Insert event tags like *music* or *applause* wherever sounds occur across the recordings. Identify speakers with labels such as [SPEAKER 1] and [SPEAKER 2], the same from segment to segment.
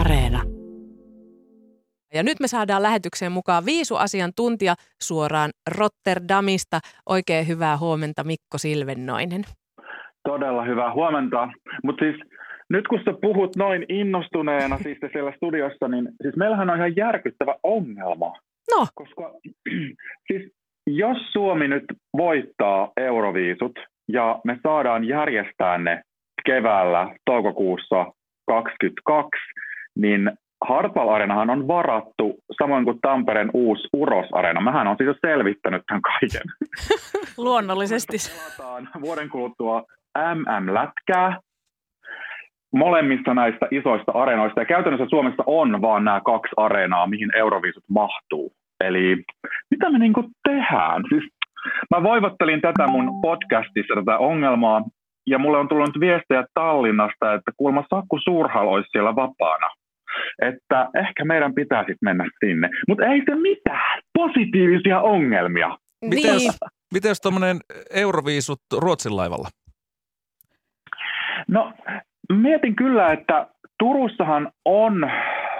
[SPEAKER 1] Areena. Ja nyt me saadaan lähetykseen mukaan viisuasiantuntija suoraan Rotterdamista. Oikein hyvää huomenta Mikko Silvennoinen.
[SPEAKER 2] Todella hyvää huomenta. Mutta siis nyt kun sä puhut noin innostuneena siis siellä studiossa, niin siis meillähän on ihan järkyttävä ongelma.
[SPEAKER 1] No.
[SPEAKER 2] Koska *clears throat* siis jos Suomi nyt voittaa euroviisut ja me saadaan järjestää ne keväällä toukokuussa 2022, niin Hartwall Areenahan on varattu, samoin kuin Tampereen uusi Uros-areena. Mähän on siis jo selvittänyt tämän kaiken. *laughs*
[SPEAKER 1] Luonnollisesti.
[SPEAKER 2] vuoden kuluttua MM-lätkää molemmissa näistä isoista areenoista. Ja käytännössä Suomessa on vaan nämä kaksi areenaa, mihin Euroviisut mahtuu. Eli mitä me niinku tehdään? Siis mä voivottelin tätä mun podcastissa tätä ongelmaa, ja mulle on tullut viestejä Tallinnasta, että kuulemma Sakku Suurhal olisi siellä vapaana. Että ehkä meidän pitäisi mennä sinne. Mutta ei se mitään. Positiivisia ongelmia.
[SPEAKER 3] Miten niin. miten jos tuommoinen Euroviisut Ruotsin laivalla?
[SPEAKER 2] No mietin kyllä, että Turussahan on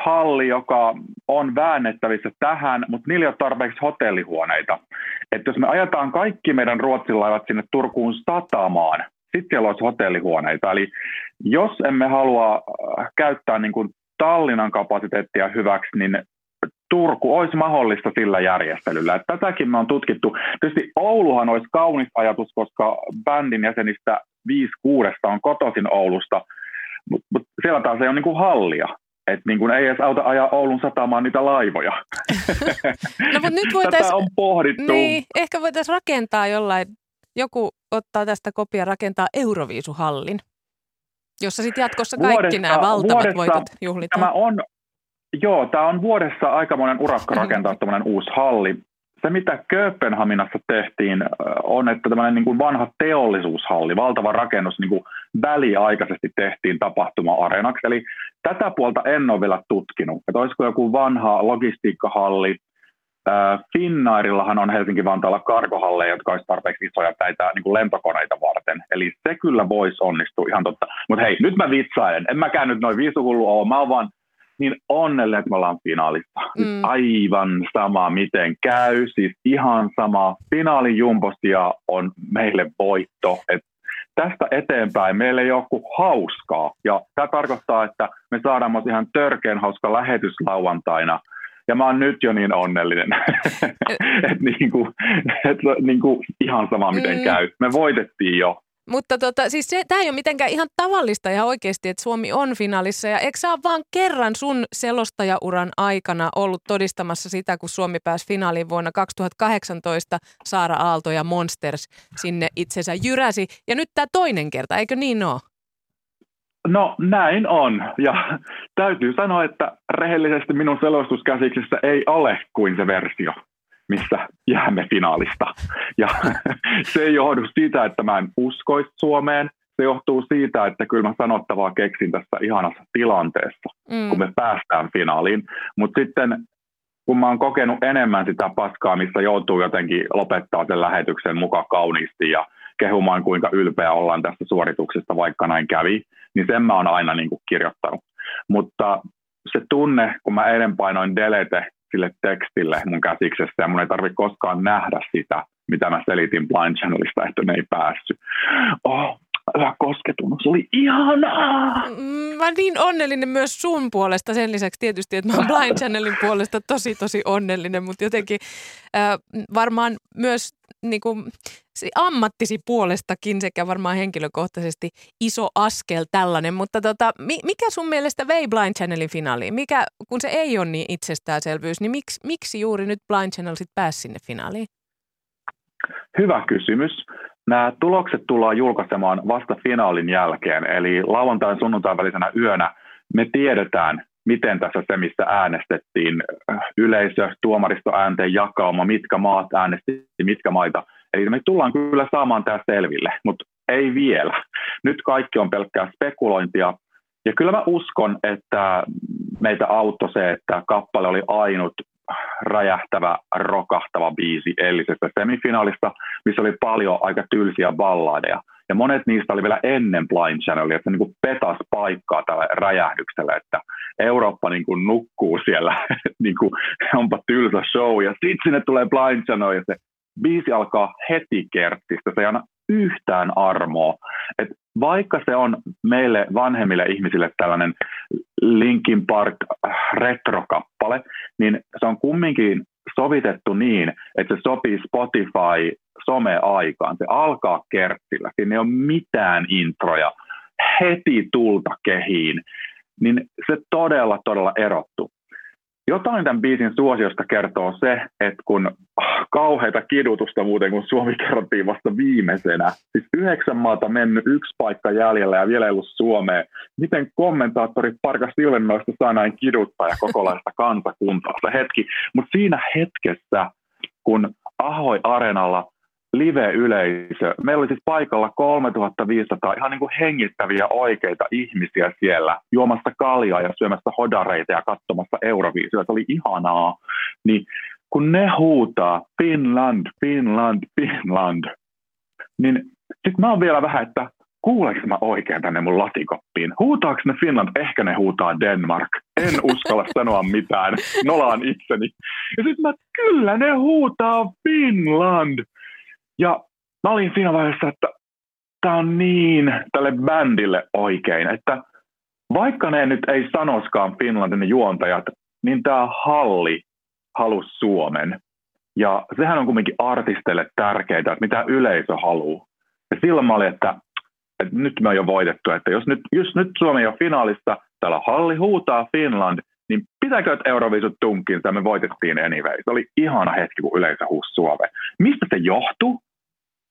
[SPEAKER 2] halli, joka on väännettävissä tähän, mutta niillä ei ole tarpeeksi hotellihuoneita. Että jos me ajetaan kaikki meidän Ruotsin laivat sinne Turkuun satamaan, sitten siellä olisi hotellihuoneita. Eli jos emme halua äh, käyttää niin kuin Tallinnan kapasiteettia hyväksi, niin Turku olisi mahdollista sillä järjestelyllä. Että tätäkin me on tutkittu. Tietysti Ouluhan olisi kaunis ajatus, koska bändin jäsenistä 5 kuudesta on kotoisin Oulusta, mutta mut siellä taas ei ole niin kuin hallia. Että niin kuin ei edes auta ajaa Oulun satamaan niitä laivoja. *laughs*
[SPEAKER 1] no mutta nyt voitaisiin... Tätä on pohdittu. Niin, ehkä voitaisiin rakentaa jollain, joku ottaa tästä kopia rakentaa Euroviisuhallin, jossa sitten jatkossa kaikki vuodessa, nämä valtavat vuodessa, voitot juhlitaan.
[SPEAKER 2] Tämä on, joo, tämä on vuodessa aikamoinen urakka rakentaa tämmöinen uusi halli se, mitä Kööpenhaminassa tehtiin, on, että tämmöinen niin kuin vanha teollisuushalli, valtava rakennus niin kuin väliaikaisesti tehtiin tapahtuma-areenaksi. Eli tätä puolta en ole vielä tutkinut, että olisiko joku vanha logistiikkahalli. Finnairillahan on Helsinki-Vantaalla karkohalleja, jotka olisi tarpeeksi isoja täitä niin kuin lentokoneita varten. Eli se kyllä voisi onnistua ihan totta. Mutta hei, nyt mä vitsailen. En mäkään nyt noin viisuhullu ole. Mä oon vaan niin onnellinen, että me ollaan finaalissa. Siis mm. Aivan sama, miten käy. Siis ihan sama. Finaalin jumpostia on meille voitto. Et tästä eteenpäin meillä ei ole kuin hauskaa. Ja tämä tarkoittaa, että me saadaan myös ihan törkeän hauska lähetys lauantaina. Ja mä oon nyt jo niin onnellinen, *laughs* *laughs* että niinku, et, niinku, ihan sama miten mm. käy. Me voitettiin jo.
[SPEAKER 1] Mutta tota, siis tämä ei ole mitenkään ihan tavallista ja oikeasti, että Suomi on finaalissa. Ja eikö sä ole vaan kerran sun selostajauran aikana ollut todistamassa sitä, kun Suomi pääsi finaaliin vuonna 2018, Saara Aalto ja Monsters sinne itsensä jyräsi. Ja nyt tämä toinen kerta, eikö niin ole?
[SPEAKER 2] No näin on. Ja täytyy sanoa, että rehellisesti minun selostuskäsiksessä ei ole kuin se versio missä jäämme finaalista. Ja *laughs* se ei johdu siitä, että mä en uskoisi Suomeen, se johtuu siitä, että kyllä mä sanottavaa keksin tässä ihanassa tilanteessa, mm. kun me päästään finaaliin. Mutta sitten kun mä oon kokenut enemmän sitä paskaa, missä joutuu jotenkin lopettaa sen lähetyksen mukaan kauniisti ja kehumaan, kuinka ylpeä ollaan tästä suorituksesta, vaikka näin kävi, niin sen mä oon aina niin kuin kirjoittanut. Mutta se tunne, kun mä eilen painoin delete sille tekstille mun käsiksessä ja mun ei tarvitse koskaan nähdä sitä, mitä mä selitin Blind Channelista, että ne ei päässyt. Oh, hyvä kosketunut, se oli ihanaa!
[SPEAKER 1] Mm, mä niin onnellinen myös sun puolesta, sen lisäksi tietysti, että mä oon Blind Channelin puolesta tosi tosi onnellinen, mutta jotenkin äh, varmaan myös niin kuin, ammattisi puolestakin sekä varmaan henkilökohtaisesti iso askel tällainen, mutta tota, mikä sun mielestä vei Blind Channelin finaaliin? Mikä, kun se ei ole niin itsestäänselvyys, niin miksi, miksi juuri nyt Blind Channel sit pääsi sinne finaaliin?
[SPEAKER 2] Hyvä kysymys. Nämä tulokset tullaan julkaisemaan vasta finaalin jälkeen, eli lauantain sunnuntain välisenä yönä me tiedetään, miten tässä se, missä äänestettiin, yleisö, tuomaristo äänteen jakauma, mitkä maat äänesti, mitkä maita. Eli me tullaan kyllä saamaan tämä selville, mutta ei vielä. Nyt kaikki on pelkkää spekulointia. Ja kyllä mä uskon, että meitä auttoi se, että kappale oli ainut räjähtävä, rokahtava biisi edellisestä semifinaalista, missä oli paljon aika tylsiä balladeja. Ja monet niistä oli vielä ennen Blind Channelia, että se niin petas paikkaa tälle räjähdykselle, että Eurooppa niin kuin nukkuu siellä, *laughs* niin kuin, onpa tylsä show, ja sitten sinne tulee Blind Channel, ja se biisi alkaa heti kertistä, se ei anna yhtään armoa. Et vaikka se on meille vanhemmille ihmisille tällainen Linkin Park retrokappale, niin se on kumminkin sovitettu niin, että se sopii Spotify some-aikaan. Se alkaa kertsillä, siinä ei ole mitään introja, heti tulta kehiin, niin se todella, todella erottu. Jotain tämän biisin suosiosta kertoo se, että kun kauheita kidutusta muuten, kun Suomi kerrottiin vasta viimeisenä, siis yhdeksän maata mennyt, yksi paikka jäljellä ja vielä ei ollut Suomeen, miten kommentaattorit Parkas Ilmennoista saa näin kiduttaa ja kokolaista kansakuntaa se hetki. Mutta siinä hetkessä, kun Ahoi Areenalla live-yleisö. Meillä oli siis paikalla 3500 ihan niin kuin hengittäviä oikeita ihmisiä siellä juomassa kaljaa ja syömässä hodareita ja katsomassa Euroviisua. Se oli ihanaa. Niin kun ne huutaa Finland, Finland, Finland, niin sitten mä oon vielä vähän, että kuuleeko mä oikein tänne mun latikoppiin? Huutaako ne Finland? Ehkä ne huutaa Denmark. En uskalla sanoa mitään. Nolaan itseni. Ja sitten mä, kyllä ne huutaa Finland. Ja mä olin siinä vaiheessa, että tämä on niin tälle bändille oikein, että vaikka ne nyt ei sanoskaan Finlandin juontajat, niin tämä halli halusi Suomen. Ja sehän on kuitenkin artisteille tärkeää, että mitä yleisö haluaa. Ja silloin mä olin, että, että nyt me on jo voitettu, että jos nyt, jos nyt Suomi on finaalissa, täällä halli huutaa Finland, niin pitääkö että Euroviisut tunkinsa, me voitettiin anyway. Se oli ihana hetki, kun yleisö huusi Suomeen. Mistä se johtuu?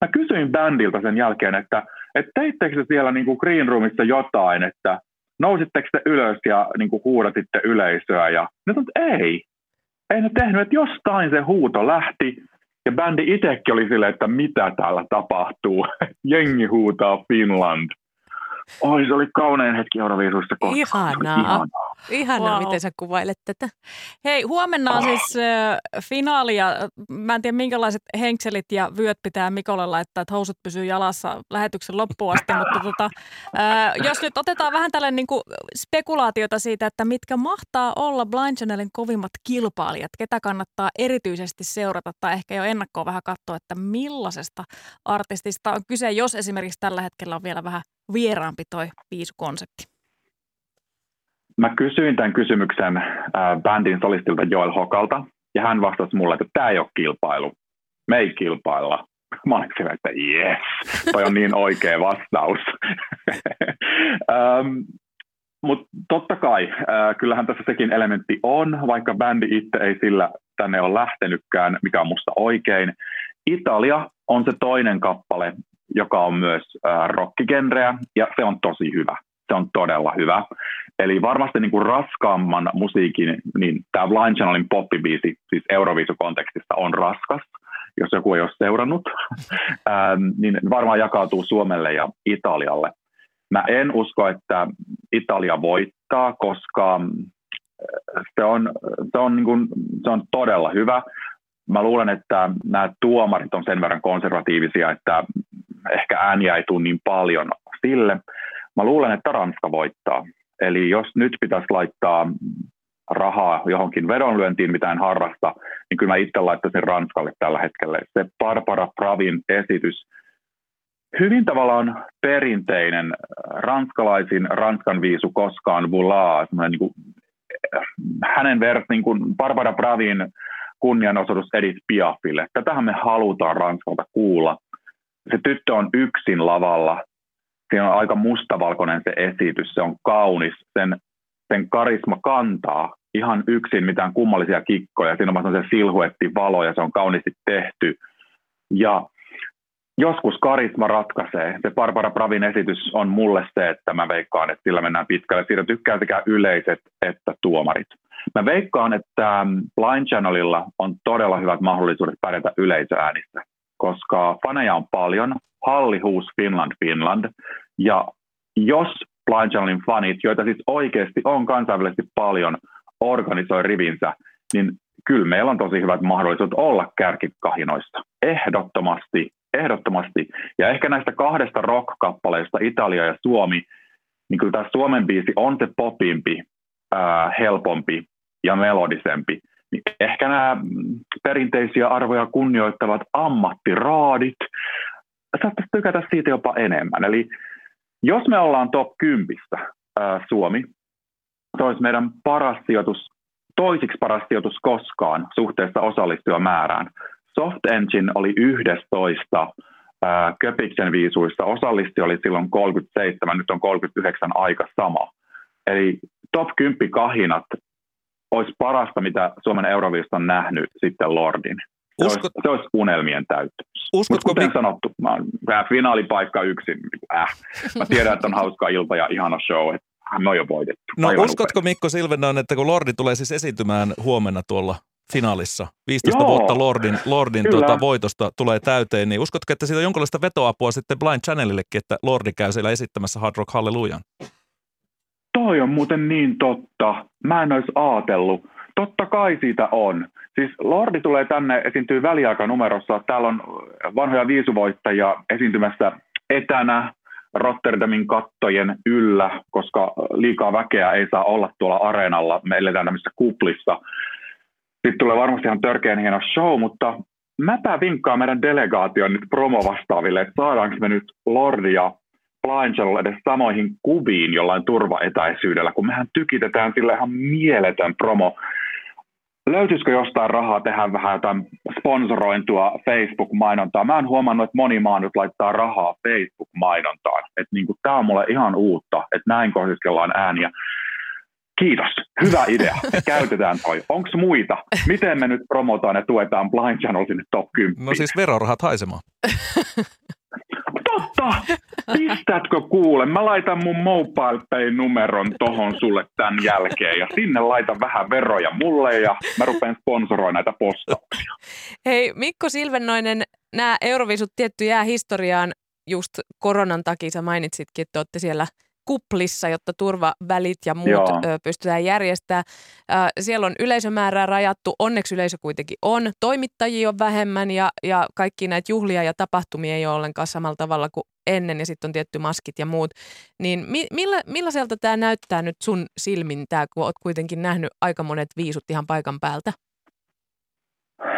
[SPEAKER 2] Mä kysyin bändiltä sen jälkeen, että, että teittekö se siellä niin kuin Green Roomissa jotain, että nousitteko te ylös ja niin kuin huudatitte yleisöä ja ne sanoi, ei. Ei ne tehnyt, että jostain se huuto lähti ja bändi itsekin oli silleen, että mitä täällä tapahtuu. *laughs* Jengi huutaa Finland. Oi, se oli kaunein hetki Euroviisuissa
[SPEAKER 1] koskaan. Ihanaa. Ihanaa. Ihanaa, wow. miten sä kuvailet tätä.
[SPEAKER 4] Hei, huomenna on oh. siis äh, finaali ja mä en tiedä minkälaiset henkselit ja vyöt pitää Mikolle laittaa, että housut pysyy jalassa lähetyksen loppuun asti. mutta tota, äh, jos nyt otetaan vähän tällainen niin spekulaatiota siitä, että mitkä mahtaa olla Blind Channelin kovimmat kilpailijat, ketä kannattaa erityisesti seurata tai ehkä jo ennakkoon vähän katsoa, että millaisesta artistista on kyse, jos esimerkiksi tällä hetkellä on vielä vähän vieraampi toi viisukonsepti.
[SPEAKER 2] Mä kysyin tämän kysymyksen äh, bändin solistilta Joel Hokalta, ja hän vastasi mulle, että tämä ei ole kilpailu. Me ei kilpailla. *laughs* Mä olin sillä, että yes, toi on niin oikea vastaus. *laughs* ähm, Mutta totta kai, äh, kyllähän tässä sekin elementti on, vaikka bändi itse ei sillä tänne ole lähtenytkään, mikä on musta oikein. Italia on se toinen kappale, joka on myös äh, rockigenreä, ja se on tosi hyvä. Se on todella hyvä. Eli varmasti niin kuin raskaamman musiikin, niin tämä Blind Channelin poppibiisi, siis Euroviisukontekstissa on raskas, jos joku ei ole seurannut, *laughs* ähm, niin varmaan jakautuu Suomelle ja Italialle. Mä en usko, että Italia voittaa, koska äh, se on, se on, niin kuin, se on todella hyvä. Mä luulen, että nämä tuomarit on sen verran konservatiivisia, että ehkä ääniä ei tule niin paljon sille. Mä luulen, että Ranska voittaa. Eli jos nyt pitäisi laittaa rahaa johonkin vedonlyöntiin, mitä en harrasta, niin kyllä mä itse laittaisin Ranskalle tällä hetkellä. Se Barbara Pravin esitys, hyvin tavallaan perinteinen ranskalaisin Ranskan viisu koskaan vulaa, niin kuin, hänen vers, niin kuin Barbara Pravin kunnianosoitus Edith Piafille. Tätähän me halutaan Ranskalta kuulla. Se tyttö on yksin lavalla siinä on aika mustavalkoinen se esitys, se on kaunis, sen, sen karisma kantaa ihan yksin mitään kummallisia kikkoja, siinä on se silhuetti valo ja se on kauniisti tehty. Ja joskus karisma ratkaisee. Se Barbara Pravin esitys on mulle se, että mä veikkaan, että sillä mennään pitkälle. Siitä tykkää sekä yleiset että tuomarit. Mä veikkaan, että Blind Channelilla on todella hyvät mahdollisuudet pärjätä yleisöäänissä, koska faneja on paljon, halli huus Finland Finland, ja jos Blind Channelin fanit, joita siis oikeasti on kansainvälisesti paljon, organisoi rivinsä, niin kyllä meillä on tosi hyvät mahdollisuudet olla kärkikahinoissa. Ehdottomasti, ehdottomasti. Ja ehkä näistä kahdesta rock-kappaleista, Italia ja Suomi, niin kyllä tämä Suomen biisi on se popimpi. ää, helpompi ja melodisempi. Ehkä nämä perinteisiä arvoja kunnioittavat ammattiraadit saattaisi tykätä siitä jopa enemmän. Eli jos me ollaan top 10, ää, Suomi, se olisi meidän paras sijoitus, toisiksi paras sijoitus koskaan suhteessa osallistujamäärään. Soft Engine oli 11 Köpiksen viisuissa. Osallisti oli silloin 37, nyt on 39 aika sama. Eli top 10 kahinat olisi parasta, mitä Suomen Euroviista on nähnyt sitten Lordin. Se, Uskot... olisi, se olisi unelmien täyttymys.
[SPEAKER 3] Uskotko,
[SPEAKER 2] kuten mi- sanottu, mä oon finaalipaikka yksin. Äh. Mä tiedän, että on hauska ilta ja ihana show. Että me on jo voitettu.
[SPEAKER 3] No Aivan uskotko upea. Mikko Silvenaan, että kun Lordi tulee siis esiintymään huomenna tuolla finaalissa, 15 Joo, vuotta Lordin, Lordin tuota, voitosta tulee täyteen, niin uskotko, että siitä on jonkinlaista vetoapua sitten Blind Channelillekin, että Lordi käy siellä esittämässä Hard Rock Hallelujan?
[SPEAKER 2] Toi on muuten niin totta. Mä en olisi ajatellut. Totta kai siitä on. Siis Lordi tulee tänne, esiintyy väliaikanumerossa. Täällä on vanhoja viisuvoittajia esiintymässä etänä Rotterdamin kattojen yllä, koska liikaa väkeä ei saa olla tuolla areenalla. Me eletään tämmöisessä kuplissa. Sitten tulee varmasti ihan törkeän hieno show, mutta mäpä vinkkaan meidän delegaation nyt promovastaaville, että saadaanko me nyt Lordia Blind edes samoihin kuviin jollain turvaetäisyydellä, kun mehän tykitetään sille ihan mieletön promo. Löytyisikö jostain rahaa tehdä vähän jotain sponsorointua Facebook-mainontaa? Mä oon huomannut, että moni maa nyt laittaa rahaa Facebook-mainontaan. Että niin tämä on mulle ihan uutta, että näin kohdiskellaan ääniä. Kiitos. Hyvä idea. *laughs* Käytetään toi. Onko muita? Miten me nyt promotaan ja tuetaan Blind Channel sinne top 10?
[SPEAKER 3] No siis verorahat haisemaan. *laughs*
[SPEAKER 2] Totta! Pistätkö kuule? Mä laitan mun mobile numeron tohon sulle tämän jälkeen ja sinne laitan vähän veroja mulle ja mä rupean sponsoroimaan näitä postauksia.
[SPEAKER 1] Hei Mikko Silvennoinen, nämä Eurovisut tietty jää historiaan just koronan takia. Sä mainitsitkin, että olette siellä – kuplissa, jotta turvavälit ja muut Joo. pystytään järjestämään. Siellä on yleisömäärää rajattu, onneksi yleisö kuitenkin on. Toimittajia on vähemmän ja, ja kaikki näitä juhlia ja tapahtumia ei ole ollenkaan samalla tavalla kuin ennen ja sitten on tietty maskit ja muut. Niin mi, millä, millaiselta tämä näyttää nyt sun silmin, tämä, kun olet kuitenkin nähnyt aika monet viisut ihan paikan päältä?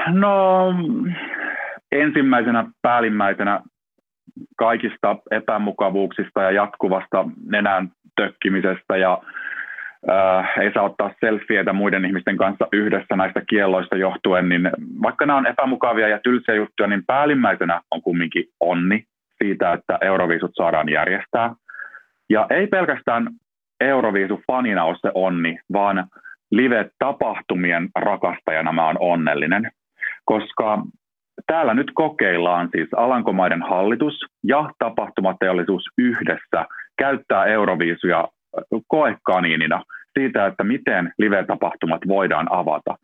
[SPEAKER 2] No ensimmäisenä päällimmäisenä kaikista epämukavuuksista ja jatkuvasta nenän tökkimisestä ja äh, ei saa ottaa selfieitä muiden ihmisten kanssa yhdessä näistä kielloista johtuen, niin vaikka nämä on epämukavia ja tylsiä juttuja, niin päällimmäisenä on kumminkin onni siitä, että Euroviisut saadaan järjestää. Ja ei pelkästään Euroviisu-fanina ole se onni, vaan live-tapahtumien rakastajana mä oon onnellinen, koska Täällä nyt kokeillaan siis Alankomaiden hallitus ja tapahtumateollisuus yhdessä käyttää Euroviisuja koekaniinina siitä, että miten live-tapahtumat voidaan avata.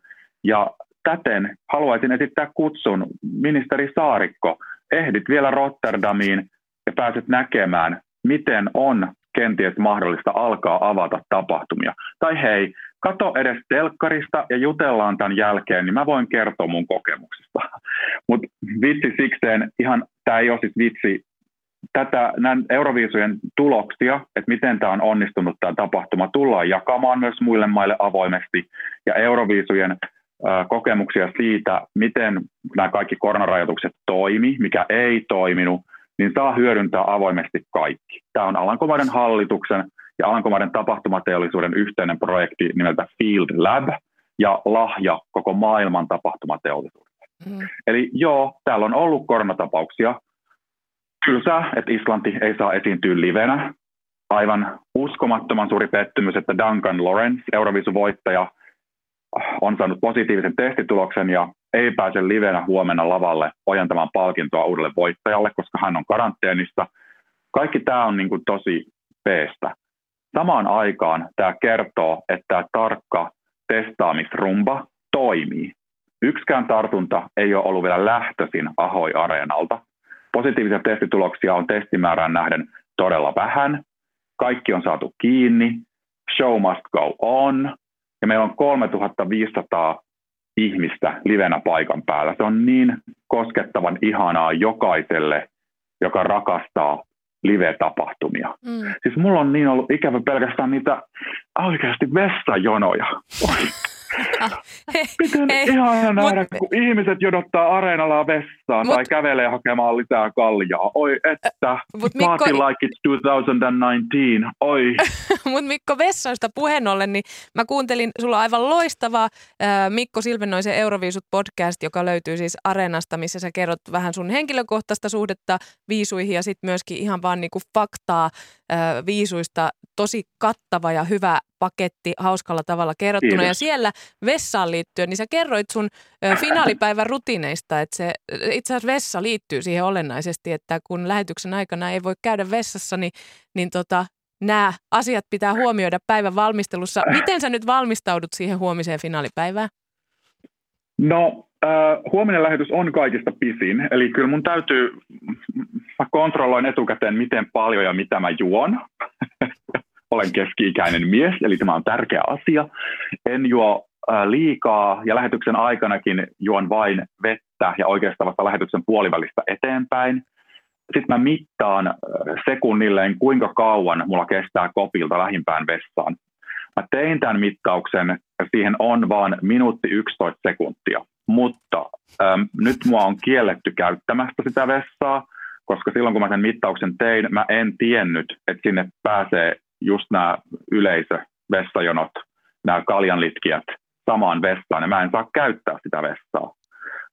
[SPEAKER 2] Ja täten haluaisin esittää kutsun, ministeri Saarikko, ehdit vielä Rotterdamiin ja pääset näkemään, miten on kenties mahdollista alkaa avata tapahtumia. Tai hei, kato edes telkkarista ja jutellaan tämän jälkeen, niin mä voin kertoa mun kokemuksista. *laughs* Mutta vitsi sikseen, ihan tämä ei ole siis vitsi, tätä, näin Euroviisujen tuloksia, että miten tämä on onnistunut tämä tapahtuma, tullaan jakamaan myös muille maille avoimesti. Ja Euroviisujen kokemuksia siitä, miten nämä kaikki koronarajoitukset toimi, mikä ei toiminut, niin saa hyödyntää avoimesti kaikki. Tämä on Alankomaiden hallituksen ja Alankomaiden tapahtumateollisuuden yhteinen projekti nimeltä Field Lab ja lahja koko maailman tapahtumateollisuudelle. Mm. Eli joo, täällä on ollut koronatapauksia. Kyllä, että Islanti ei saa esiintyä livenä. Aivan uskomattoman suuri pettymys, että Duncan Lawrence, Eurovisu-voittaja, on saanut positiivisen testituloksen ja ei pääse livenä huomenna lavalle ojentamaan palkintoa uudelle voittajalle, koska hän on karanteenissa. Kaikki tämä on niin kuin tosi peestä. Samaan aikaan tämä kertoo, että tämä tarkka testaamisrumba toimii. Yksikään tartunta ei ole ollut vielä lähtöisin Ahoi-areenalta. Positiivisia testituloksia on testimäärään nähden todella vähän. Kaikki on saatu kiinni. Show must go on. Ja meillä on 3500 ihmistä livenä paikan päällä. Se on niin koskettavan ihanaa jokaiselle, joka rakastaa live-tapahtumia. Mm. Siis mulla on niin ollut ikävä pelkästään niitä oikeasti vessajonoja. *laughs* Miten Hei, ihana nähdä, mut... kun ihmiset jodottaa areenalla vessaan mut... tai kävelee hakemaan lisää kaljaa. Oi että, mut Mikko... like it's 2019. Oi. *laughs*
[SPEAKER 1] Mutta Mikko Vessoista puheen ollen, niin mä kuuntelin, sulla aivan loistava äh, Mikko Silvennoisen Euroviisut podcast, joka löytyy siis Areenasta, missä sä kerrot vähän sun henkilökohtaista suhdetta viisuihin ja sitten myöskin ihan vaan niinku faktaa viisuista. Tosi kattava ja hyvä paketti hauskalla tavalla kerrottuna. Kiitos. Ja siellä vessaan liittyen, niin sä kerroit sun finaalipäivän rutiineista, että se itse asiassa vessa liittyy siihen olennaisesti, että kun lähetyksen aikana ei voi käydä vessassa, niin, niin tota, nämä asiat pitää huomioida päivän valmistelussa. Miten sä nyt valmistaudut siihen huomiseen finaalipäivään?
[SPEAKER 2] No, äh, huominen lähetys on kaikista pisin, eli kyllä mun täytyy, mä kontrolloin etukäteen, miten paljon ja mitä mä juon. Olen keski-ikäinen mies, eli tämä on tärkeä asia. En juo liikaa ja lähetyksen aikanakin juon vain vettä ja oikeastaan vasta lähetyksen puolivälistä eteenpäin. Sitten mä mittaan sekunnilleen, kuinka kauan mulla kestää kopilta lähimpään vessaan. Mä tein tämän mittauksen siihen on vain minuutti 11 sekuntia. Mutta ähm, nyt mua on kielletty käyttämästä sitä vessaa, koska silloin kun mä sen mittauksen tein, mä en tiennyt, että sinne pääsee just nämä yleisövessajonot, nämä kaljanlitkijät samaan vessaan, ja mä en saa käyttää sitä vessaa.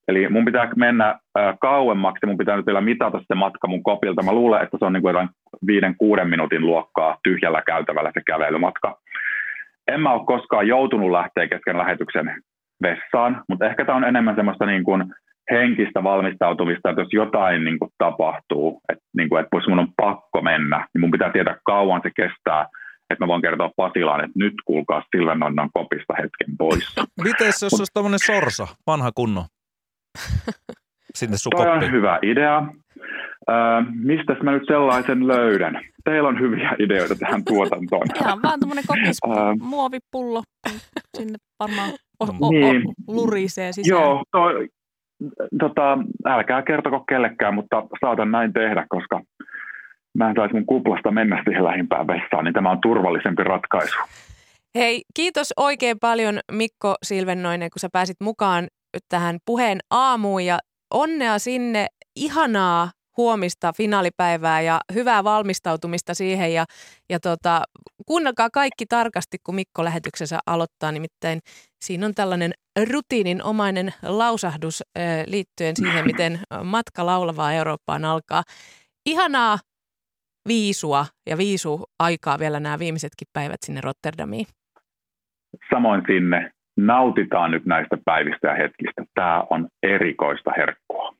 [SPEAKER 2] Eli mun pitää mennä kauemmaksi, mun pitää nyt vielä mitata se matka mun kopilta. Mä luulen, että se on niin kuin jotain viiden, kuuden minuutin luokkaa tyhjällä käytävällä se kävelymatka. En mä ole koskaan joutunut lähteä kesken lähetyksen vessaan, mutta ehkä tämä on enemmän semmoista niin kuin henkistä valmistautumista, että jos jotain niin kuin tapahtuu, että, niin kuin, että mun on pakko mennä, niin mun pitää tietää kauan se kestää, että mä voin kertoa Pasilaan, että nyt kuulkaa Silvenannan kopista hetken pois. *laughs*
[SPEAKER 3] Miten jos Mut, olisi tämmöinen sorsa, vanha kunno? *laughs* Sinne
[SPEAKER 2] Toi on hyvä idea. Äh, mistä mä nyt sellaisen löydän? Teillä on hyviä ideoita tähän tuotantoon. *laughs*
[SPEAKER 4] Ihan vaan tämmöinen kokis, muovipullo. Sinne varmaan o- o- niin. lurisee sisään.
[SPEAKER 2] Joo, toi, tota, älkää kertoko kellekään, mutta saatan näin tehdä, koska mä en saisi mun kuplasta mennä siihen lähimpään vessaan, niin tämä on turvallisempi ratkaisu.
[SPEAKER 1] Hei, kiitos oikein paljon Mikko Silvennoinen, kun sä pääsit mukaan tähän puheen aamuun ja onnea sinne, ihanaa huomista finaalipäivää ja hyvää valmistautumista siihen. Ja, ja tota, kuunnelkaa kaikki tarkasti, kun Mikko lähetyksensä aloittaa. Nimittäin siinä on tällainen rutiininomainen lausahdus äh, liittyen siihen, miten matka laulavaa Eurooppaan alkaa. Ihanaa viisua ja viisu aikaa vielä nämä viimeisetkin päivät sinne Rotterdamiin.
[SPEAKER 2] Samoin sinne. Nautitaan nyt näistä päivistä ja hetkistä. Tämä on erikoista herkkää